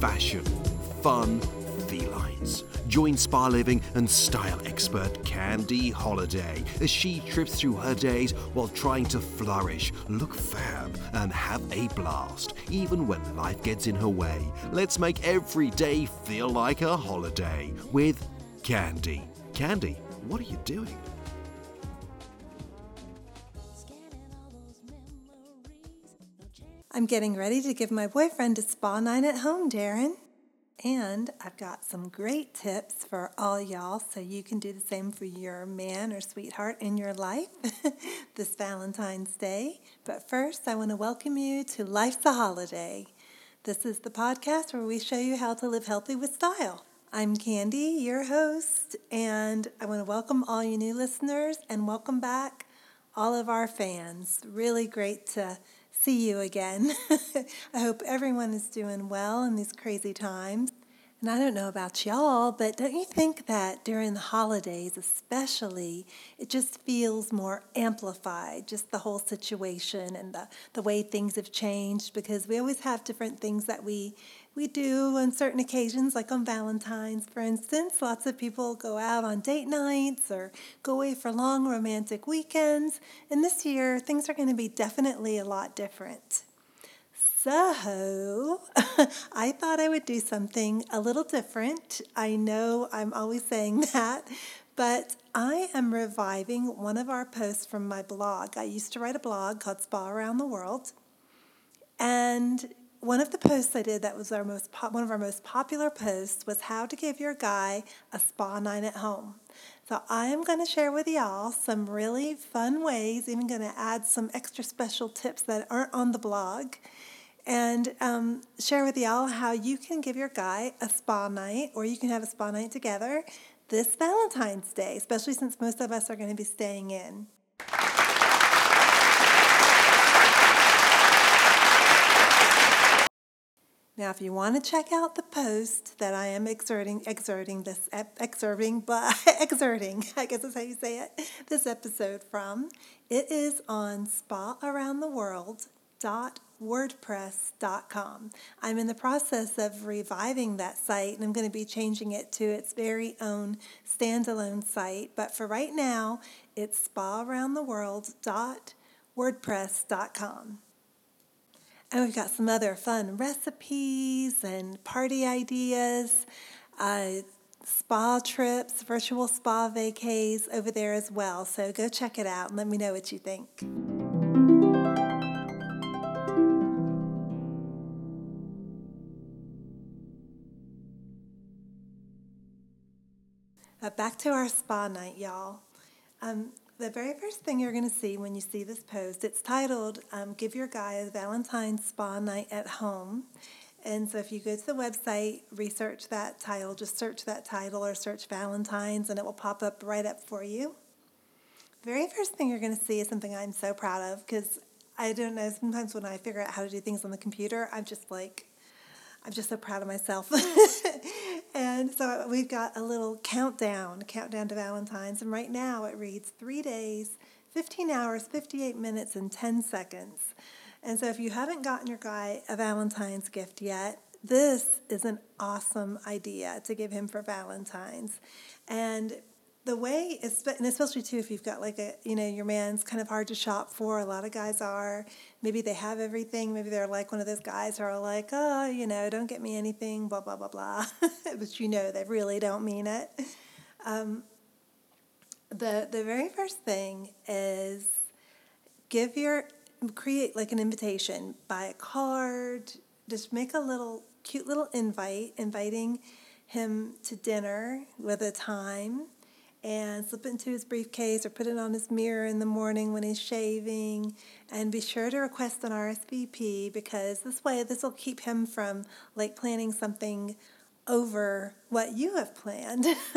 fashion, fun, felines. Join spa living and style expert Candy Holladay as she trips through her days while trying to flourish, look fab, and have a blast, even when life gets in her way. Let's make every day feel like a holiday with Candy. Candy, what are you doing? I'm getting ready to give my boyfriend a spa night at home, Darren. And I've got some great tips for all y'all so you can do the same for your man or sweetheart in your life this Valentine's Day. But first, I want to welcome you to Life's a Holiday. This is the podcast where we show you how to live healthy with style. I'm Candy, your host, and I want to welcome all you new listeners and welcome back all of our fans. Really great to see you again. I hope everyone is doing well in these crazy times. And I don't know about y'all, but don't you think that during the holidays, especially, it just feels more amplified, just the whole situation and the, the way things have changed? Because we always have different things that we we do on certain occasions, like on Valentine's, for instance. Lots of people go out on date nights or go away for long romantic weekends. And this year, things are going to be definitely a lot different. So, I thought I would do something a little different. I know I'm always saying that, but I am reviving one of our posts from my blog. I used to write a blog called Spa Around the World. And one of the posts I did that was our most po- one of our most popular posts was how to give your guy a spa night at home. So I am going to share with y'all some really fun ways, even going to add some extra special tips that aren't on the blog, and um, share with y'all how you can give your guy a spa night, or you can have a spa night together this Valentine's Day, especially since most of us are going to be staying in. Now, if you want to check out the post that I am exerting, exerting this, exerting, but exerting, I guess that's how you say it, this episode from, it is on spaaroundtheworld.wordpress.com. I'm in the process of reviving that site and I'm going to be changing it to its very own standalone site. But for right now, it's spaaroundtheworld.wordpress.com. And we've got some other fun recipes and party ideas, uh, spa trips, virtual spa vacays over there as well. So go check it out and let me know what you think. Uh, back to our spa night, y'all. Um, the very first thing you're going to see when you see this post, it's titled um, Give Your Guy a Valentine's Spa Night at Home. And so if you go to the website, research that title, just search that title or search Valentine's, and it will pop up right up for you. The very first thing you're going to see is something I'm so proud of because I don't know, sometimes when I figure out how to do things on the computer, I'm just like, I'm just so proud of myself. and so we've got a little countdown, countdown to Valentine's. And right now it reads three days, 15 hours, 58 minutes, and 10 seconds. And so if you haven't gotten your guy a Valentine's gift yet, this is an awesome idea to give him for Valentine's. And the way, and especially too, if you've got like a, you know, your man's kind of hard to shop for. A lot of guys are. Maybe they have everything. Maybe they're like one of those guys who are like, oh, you know, don't get me anything, blah, blah, blah, blah. but you know, they really don't mean it. Um, the, the very first thing is give your, create like an invitation, buy a card, just make a little cute little invite, inviting him to dinner with a time and slip it into his briefcase or put it on his mirror in the morning when he's shaving. And be sure to request an RSVP because this way, this will keep him from like planning something over what you have planned.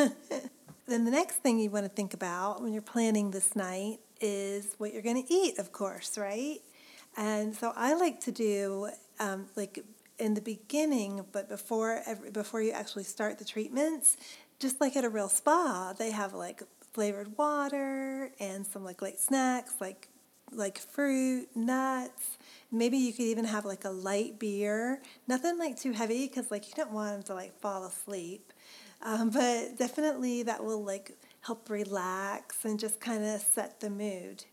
then the next thing you want to think about when you're planning this night is what you're going to eat, of course, right? And so I like to do um, like in the beginning, but before every, before you actually start the treatments, just like at a real spa, they have like flavored water and some like light snacks like like fruit, nuts. Maybe you could even have like a light beer. Nothing like too heavy because like you don't want them to like fall asleep. Um, but definitely that will like help relax and just kind of set the mood.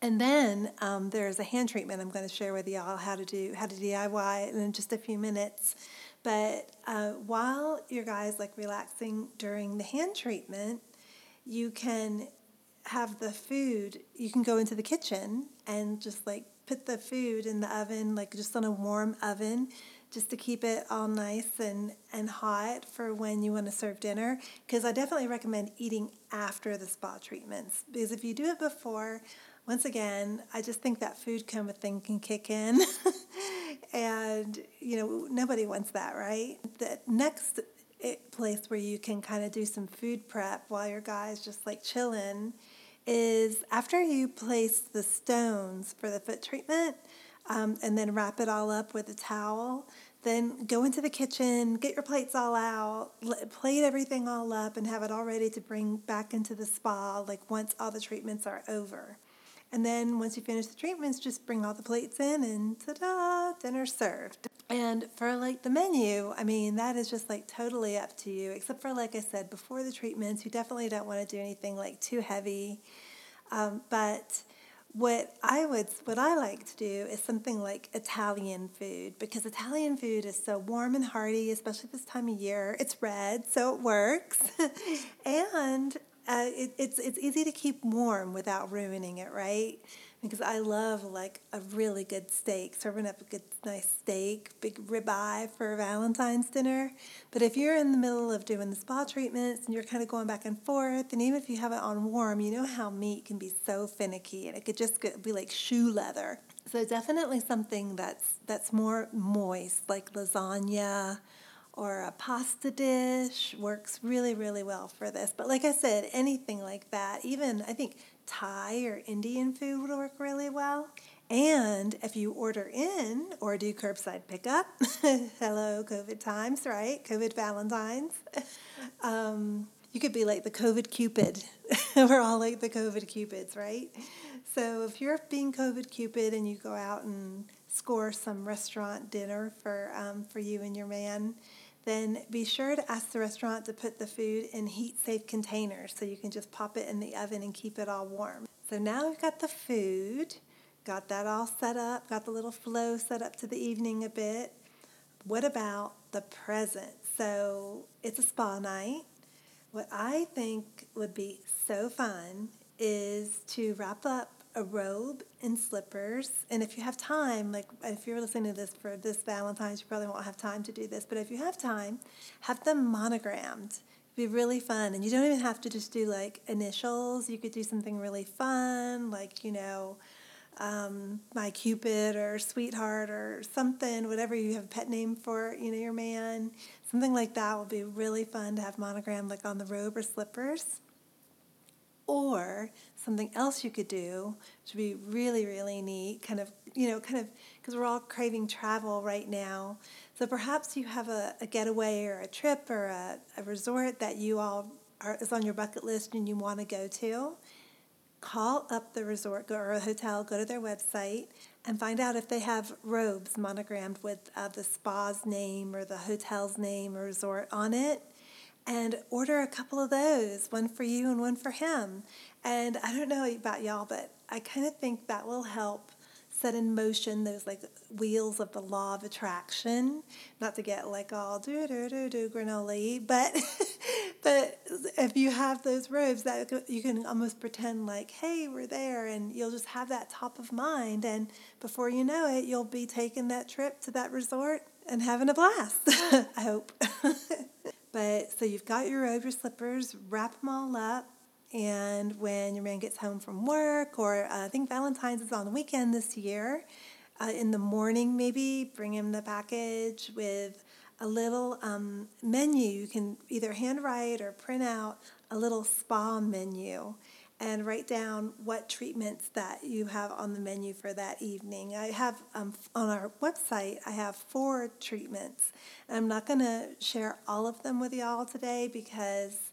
And then um, there's a hand treatment I'm going to share with y'all how to do how to DIY in just a few minutes. But uh, while your guys like relaxing during the hand treatment, you can have the food. You can go into the kitchen and just like put the food in the oven, like just on a warm oven, just to keep it all nice and, and hot for when you want to serve dinner. Because I definitely recommend eating after the spa treatments. Because if you do it before, once again, I just think that food coma thing can kick in. and, you know, nobody wants that, right? The next eh, place where you can kind of do some food prep while your guy's just like chilling is after you place the stones for the foot treatment um, and then wrap it all up with a towel. Then go into the kitchen, get your plates all out, plate everything all up, and have it all ready to bring back into the spa like once all the treatments are over. And then once you finish the treatments, just bring all the plates in and ta-da, dinner served. And for like the menu, I mean, that is just like totally up to you, except for like I said, before the treatments, you definitely don't want to do anything like too heavy. Um, but what I would what I like to do is something like Italian food because Italian food is so warm and hearty, especially this time of year. It's red, so it works, and uh, it, it's it's easy to keep warm without ruining it, right? Because I love like a really good steak, serving up a good nice steak, big ribeye for Valentine's dinner. But if you're in the middle of doing the spa treatments and you're kind of going back and forth, and even if you have it on warm, you know how meat can be so finicky, and it could just be like shoe leather. So definitely something that's that's more moist, like lasagna or a pasta dish works really, really well for this. But like I said, anything like that, even I think Thai or Indian food would work really well. And if you order in or do curbside pickup, hello, COVID times, right? COVID Valentine's. Um, you could be like the COVID Cupid. We're all like the COVID Cupids, right? So if you're being COVID Cupid and you go out and score some restaurant dinner for um, for you and your man, then be sure to ask the restaurant to put the food in heat safe containers so you can just pop it in the oven and keep it all warm. So now we've got the food, got that all set up, got the little flow set up to the evening a bit. What about the present? So it's a spa night. What I think would be so fun is to wrap up a robe and slippers. And if you have time, like if you're listening to this for this Valentine's, you probably won't have time to do this, but if you have time, have them monogrammed. It'd be really fun. And you don't even have to just do like initials. You could do something really fun, like, you know, um, my Cupid or sweetheart or something, whatever you have a pet name for, you know, your man. Something like that would be really fun to have monogrammed like on the robe or slippers. Or something else you could do, which would be really, really neat, kind of, you know, kind of, because we're all craving travel right now. So perhaps you have a, a getaway or a trip or a, a resort that you all are, is on your bucket list and you want to go to. Call up the resort or a hotel, go to their website, and find out if they have robes monogrammed with uh, the spa's name or the hotel's name or resort on it and order a couple of those, one for you and one for him. And I don't know about y'all, but I kind of think that will help set in motion those like wheels of the law of attraction. Not to get like all do do do do granola, but but if you have those robes, that you can almost pretend like, hey, we're there, and you'll just have that top of mind, and before you know it, you'll be taking that trip to that resort and having a blast. I hope. But so you've got your robe, your slippers, wrap them all up. And when your man gets home from work, or uh, I think Valentine's is on the weekend this year, uh, in the morning maybe, bring him the package with a little um, menu. You can either handwrite or print out a little spa menu and write down what treatments that you have on the menu for that evening. I have um, on our website, I have four treatments. I'm not going to share all of them with y'all today because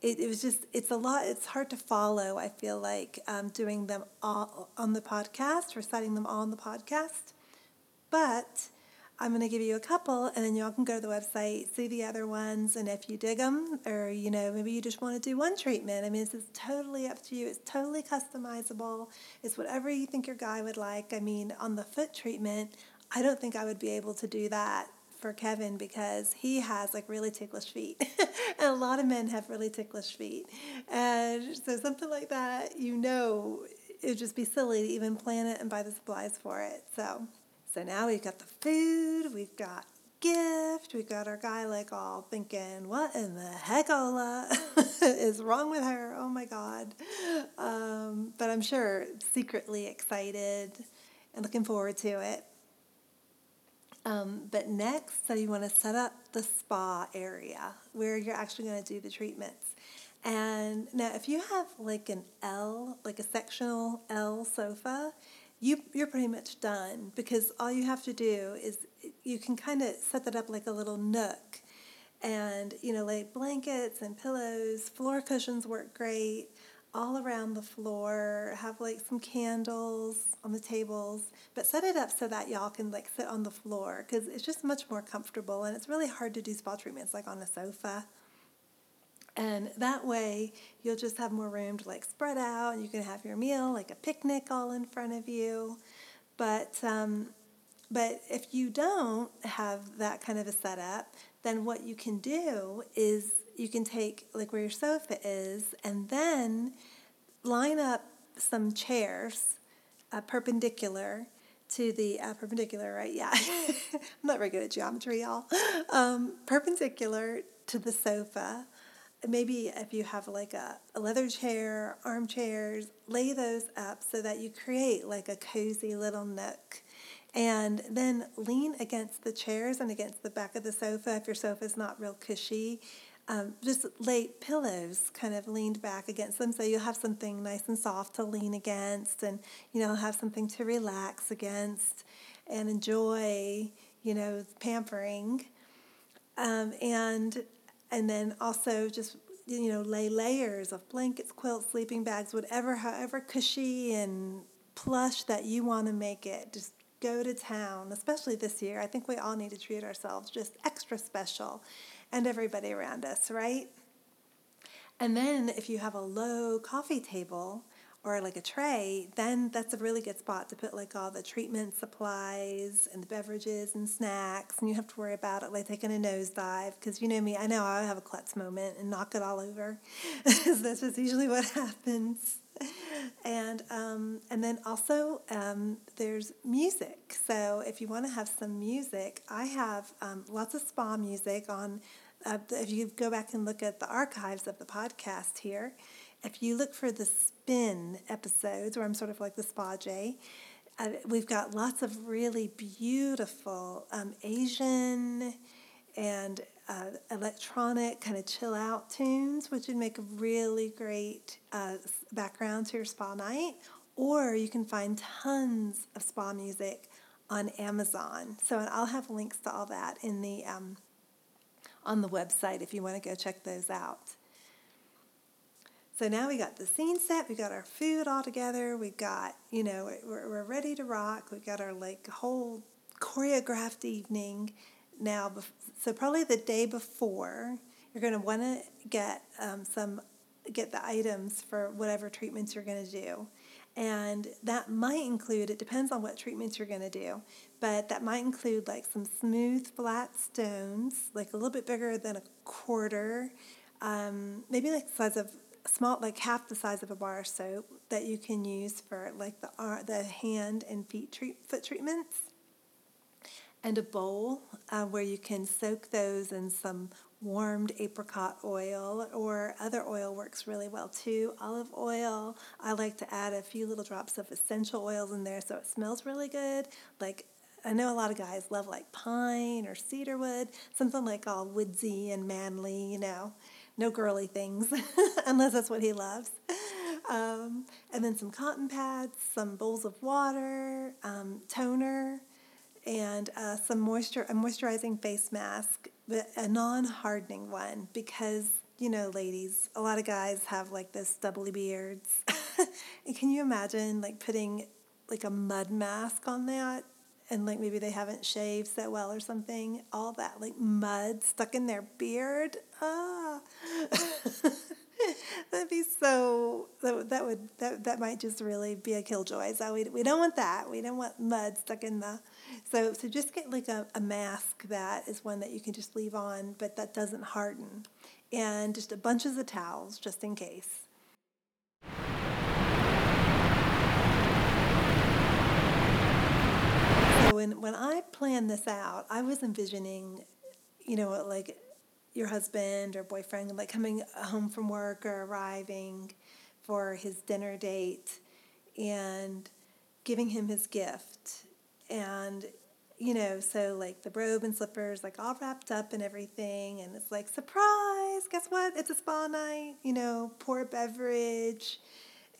it, it was just it's a lot it's hard to follow i feel like um, doing them all on the podcast reciting them all on the podcast but i'm going to give you a couple and then y'all can go to the website see the other ones and if you dig them or you know maybe you just want to do one treatment i mean this is totally up to you it's totally customizable it's whatever you think your guy would like i mean on the foot treatment i don't think i would be able to do that for Kevin because he has like really ticklish feet. and a lot of men have really ticklish feet. And so something like that, you know, it would just be silly to even plan it and buy the supplies for it. So so now we've got the food, we've got gift, we've got our guy like all thinking, what in the heck Ola is wrong with her? Oh my God. Um, but I'm sure secretly excited and looking forward to it. Um, but next, so you want to set up the spa area where you're actually going to do the treatments. And now, if you have like an L, like a sectional L sofa, you you're pretty much done because all you have to do is you can kind of set that up like a little nook, and you know, lay blankets and pillows, floor cushions work great. All around the floor, have like some candles on the tables, but set it up so that y'all can like sit on the floor because it's just much more comfortable and it's really hard to do spa treatments like on a sofa. And that way you'll just have more room to like spread out and you can have your meal like a picnic all in front of you. But um, but if you don't have that kind of a setup, then what you can do is you can take like where your sofa is and then line up some chairs uh, perpendicular to the uh, perpendicular, right? Yeah, I'm not very good at geometry, y'all. Um, perpendicular to the sofa. Maybe if you have like a, a leather chair, armchairs, lay those up so that you create like a cozy little nook. And then lean against the chairs and against the back of the sofa if your sofa is not real cushy um, just lay pillows kind of leaned back against them so you'll have something nice and soft to lean against and you know have something to relax against and enjoy you know pampering um, and and then also just you know lay layers of blankets quilts sleeping bags whatever however cushy and plush that you want to make it just go to town especially this year i think we all need to treat ourselves just extra special and everybody around us, right? And then if you have a low coffee table or like a tray, then that's a really good spot to put like all the treatment supplies and the beverages and snacks. And you have to worry about it like taking a nosedive because you know me, I know I'll have a klutz moment and knock it all over. that's just usually what happens. And um, and then also um, there's music. So if you want to have some music, I have um, lots of spa music on uh, if you go back and look at the archives of the podcast here, if you look for the spin episodes, where I'm sort of like the spa J, uh, we've got lots of really beautiful um, Asian and uh, electronic kind of chill out tunes, which would make a really great uh, background to your spa night. Or you can find tons of spa music on Amazon. So I'll have links to all that in the um, on the website if you want to go check those out. So now we got the scene set, we got our food all together, we got, you know, we're, we're ready to rock, we got our like whole choreographed evening. Now, so probably the day before, you're going to want to get um, some, get the items for whatever treatments you're going to do. And that might include, it depends on what treatments you're going to do, but that might include like some smooth flat stones, like a little bit bigger than a quarter, um, maybe like the size of small, like half the size of a bar soap that you can use for like the the hand and feet treat, foot treatments, and a bowl uh, where you can soak those in some warmed apricot oil or other oil works really well too. Olive oil, I like to add a few little drops of essential oils in there so it smells really good. Like I know a lot of guys love like pine or cedarwood, something like all woodsy and manly, you know, no girly things, unless that's what he loves. Um, and then some cotton pads, some bowls of water, um, toner, and uh, some moisture, a moisturizing face mask, but a non-hardening one because you know, ladies, a lot of guys have like this stubbly beards. and can you imagine like putting like a mud mask on that? And like maybe they haven't shaved so well or something. All that like mud stuck in their beard. Ah. That'd be so. That, that would that that might just really be a killjoy. So we we don't want that. We don't want mud stuck in the. So so just get like a, a mask that is one that you can just leave on, but that doesn't harden, and just a bunches of the towels just in case. So when when I planned this out, I was envisioning, you know, like your husband or boyfriend like coming home from work or arriving for his dinner date and giving him his gift. And you know so like the robe and slippers like all wrapped up and everything. And it's like surprise! Guess what? It's a spa night you know pour beverage.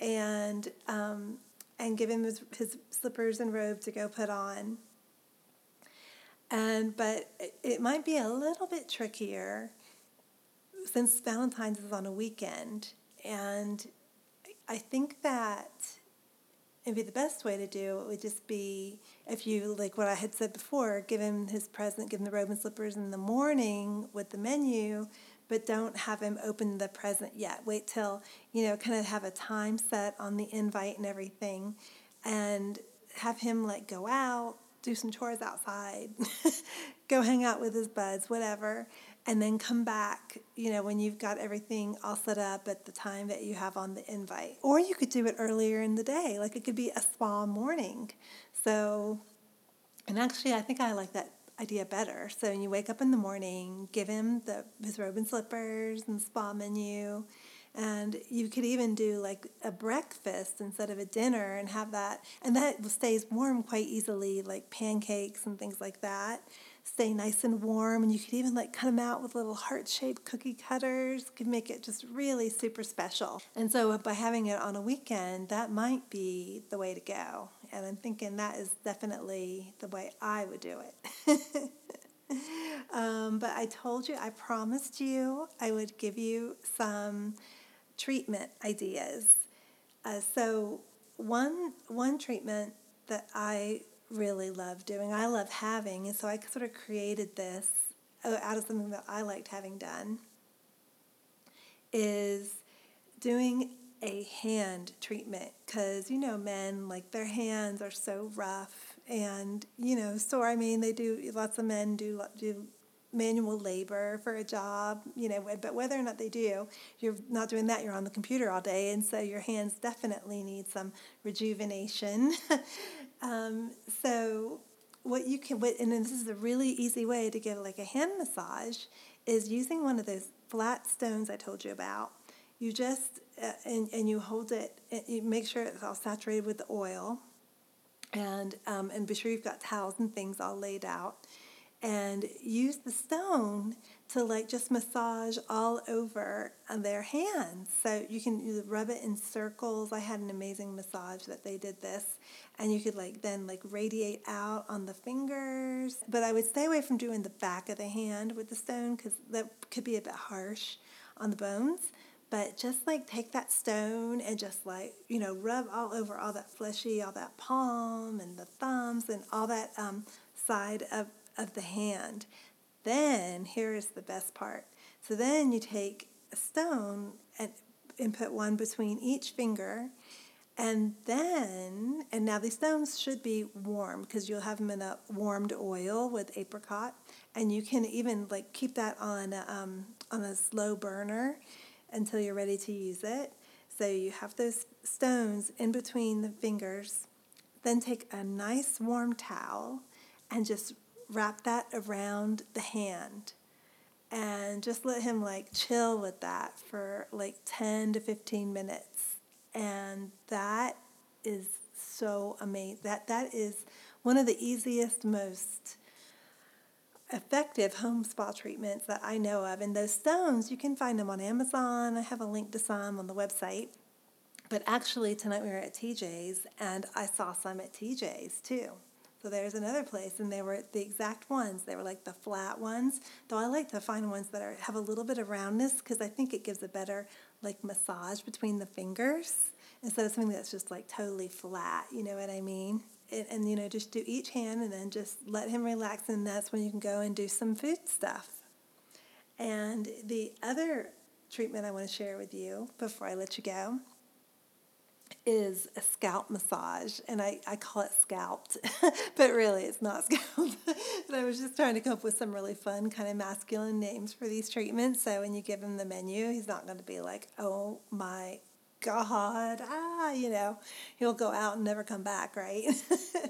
And um, and give him his, his slippers and robe to go put on. And but it might be a little bit trickier since Valentine's is on a weekend, and I think that it'd be the best way to do it would just be if you like what I had said before, give him his present, give him the robe and slippers in the morning with the menu, but don't have him open the present yet. Wait till you know, kind of have a time set on the invite and everything, and have him like go out do some chores outside, go hang out with his buds, whatever, and then come back, you know, when you've got everything all set up at the time that you have on the invite. Or you could do it earlier in the day, like it could be a spa morning. So, and actually, I think I like that idea better. So, when you wake up in the morning, give him the his robe and slippers and spa menu and you could even do like a breakfast instead of a dinner and have that and that stays warm quite easily like pancakes and things like that stay nice and warm and you could even like cut them out with little heart-shaped cookie cutters could make it just really super special. And so by having it on a weekend that might be the way to go. And i'm thinking that is definitely the way i would do it. Um, but i told you i promised you i would give you some treatment ideas. Uh, so one one treatment that I really love doing, I love having, and so I sort of created this uh, out of something that I liked having done. Is doing a hand treatment because you know men like their hands are so rough and you know so I mean they do lots of men do do manual labor for a job, you know, but whether or not they do, you're not doing that, you're on the computer all day, and so your hands definitely need some rejuvenation. um, so, what you can, what, and this is a really easy way to give like a hand massage, is using one of those flat stones I told you about. You just, uh, and, and you hold it, and you make sure it's all saturated with the oil, and, um, and be sure you've got towels and things all laid out and use the stone to like just massage all over their hands. So you can rub it in circles. I had an amazing massage that they did this, and you could like then like radiate out on the fingers. But I would stay away from doing the back of the hand with the stone because that could be a bit harsh on the bones. But just like take that stone and just like, you know, rub all over all that fleshy, all that palm and the thumbs and all that um, side of of the hand. Then, here is the best part. So then you take a stone and, and put one between each finger. And then, and now these stones should be warm because you'll have them in a warmed oil with apricot. And you can even like keep that on a, um, on a slow burner until you're ready to use it. So you have those stones in between the fingers. Then take a nice warm towel and just wrap that around the hand and just let him like chill with that for like 10 to 15 minutes. And that is so amazing that that is one of the easiest most effective home spa treatments that I know of. And those stones you can find them on Amazon. I have a link to some on the website. But actually tonight we were at TJ's and I saw some at TJ's too So there's another place, and they were the exact ones. They were like the flat ones. Though I like the fine ones that are have a little bit of roundness because I think it gives a better like massage between the fingers instead of something that's just like totally flat. You know what I mean? And, and you know, just do each hand and then just let him relax, and that's when you can go and do some food stuff. And the other treatment I want to share with you before I let you go is a scalp massage, and I, I call it scalped, but really it's not scalped. but I was just trying to come up with some really fun, kind of masculine names for these treatments. So when you give him the menu, he's not going to be like, oh my God, ah, you know, he'll go out and never come back, right?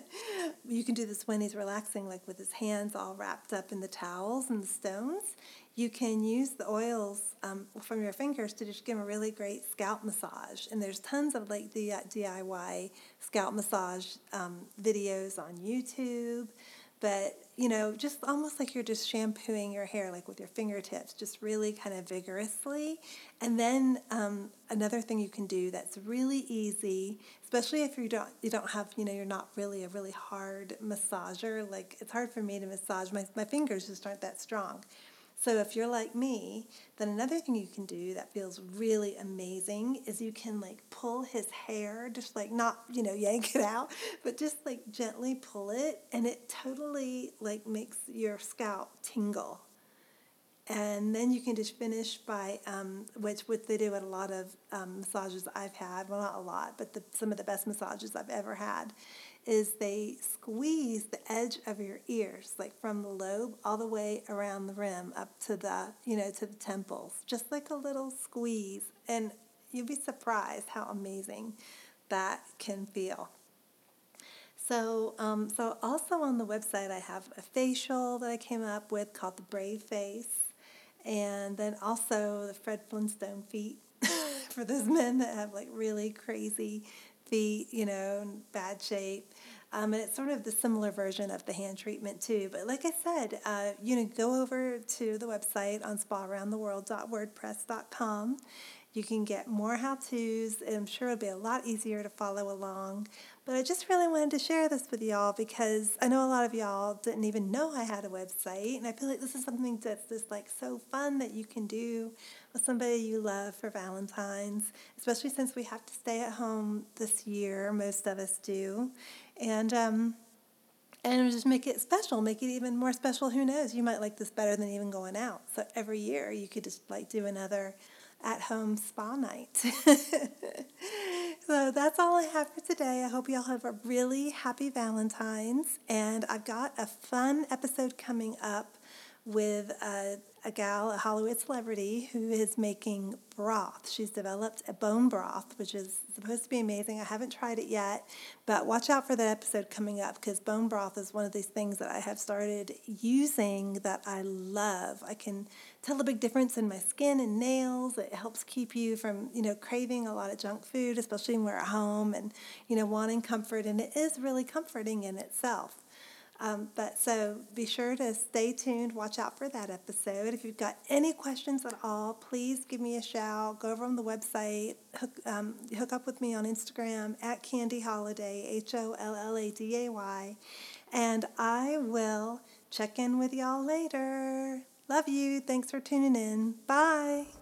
you can do this when he's relaxing, like with his hands all wrapped up in the towels and the stones you can use the oils um, from your fingers to just give him a really great scalp massage. And there's tons of like the DIY scalp massage um, videos on YouTube. But you know, just almost like you're just shampooing your hair, like with your fingertips, just really kind of vigorously. And then um, another thing you can do that's really easy, especially if you don't you don't have you know you're not really a really hard massager. Like it's hard for me to massage my my fingers just aren't that strong. So if you're like me, then another thing you can do that feels really amazing is you can like pull his hair, just like not, you know, yank it out, but just like gently pull it and it totally like makes your scalp tingle. And then you can just finish by, um, which what they do at a lot of um, massages I've had, well not a lot, but the, some of the best massages I've ever had, is they squeeze the edge of your ears, like from the lobe all the way around the rim up to the, you know, to the temples, just like a little squeeze. And you'll be surprised how amazing that can feel. So, um, so also on the website, I have a facial that I came up with called the Brave Face, and then also the Fred Flintstone feet for those men that have like really crazy feet, you know, bad shape. Um, and it's sort of the similar version of the hand treatment too. But like I said, uh, you know, go over to the website on spaaroundtheworld.wordpress.com. You can get more how-tos. I'm sure it'll be a lot easier to follow along. But I just really wanted to share this with y'all because I know a lot of y'all didn't even know I had a website. And I feel like this is something that's just like so fun that you can do with somebody you love for Valentine's, especially since we have to stay at home this year. Most of us do. And, um, and just make it special, make it even more special. Who knows? You might like this better than even going out. So every year you could just like do another at home spa night. so that's all I have for today. I hope you all have a really happy Valentine's. And I've got a fun episode coming up with a, a gal, a Hollywood celebrity, who is making broth. She's developed a bone broth, which is supposed to be amazing. I haven't tried it yet, but watch out for that episode coming up because bone broth is one of these things that I have started using that I love. I can tell a big difference in my skin and nails. It helps keep you from, you know, craving a lot of junk food, especially when we're at home and, you know, wanting comfort. And it is really comforting in itself. Um, but so be sure to stay tuned, watch out for that episode. If you've got any questions at all, please give me a shout. Go over on the website, hook, um, hook up with me on Instagram at Candy Holladay, H O L L A D A Y, and I will check in with y'all later. Love you. Thanks for tuning in. Bye.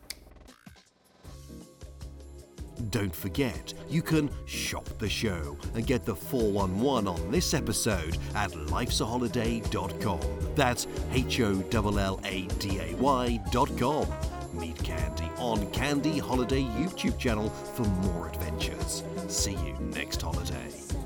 Don't forget, you can shop the show and get the 411 on this episode at lifesaholiday.com. That's H O L L A D A Y.com. Meet Candy on Candy Holladay YouTube channel for more adventures. See you next holiday.